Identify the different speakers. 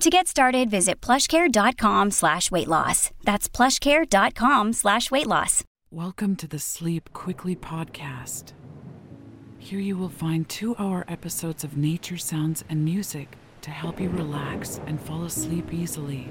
Speaker 1: To get started, visit plushcare.com slash weight loss. That's plushcare.com slash weight loss.
Speaker 2: Welcome to the Sleep Quickly podcast. Here you will find two hour episodes of nature sounds and music to help you relax and fall asleep easily.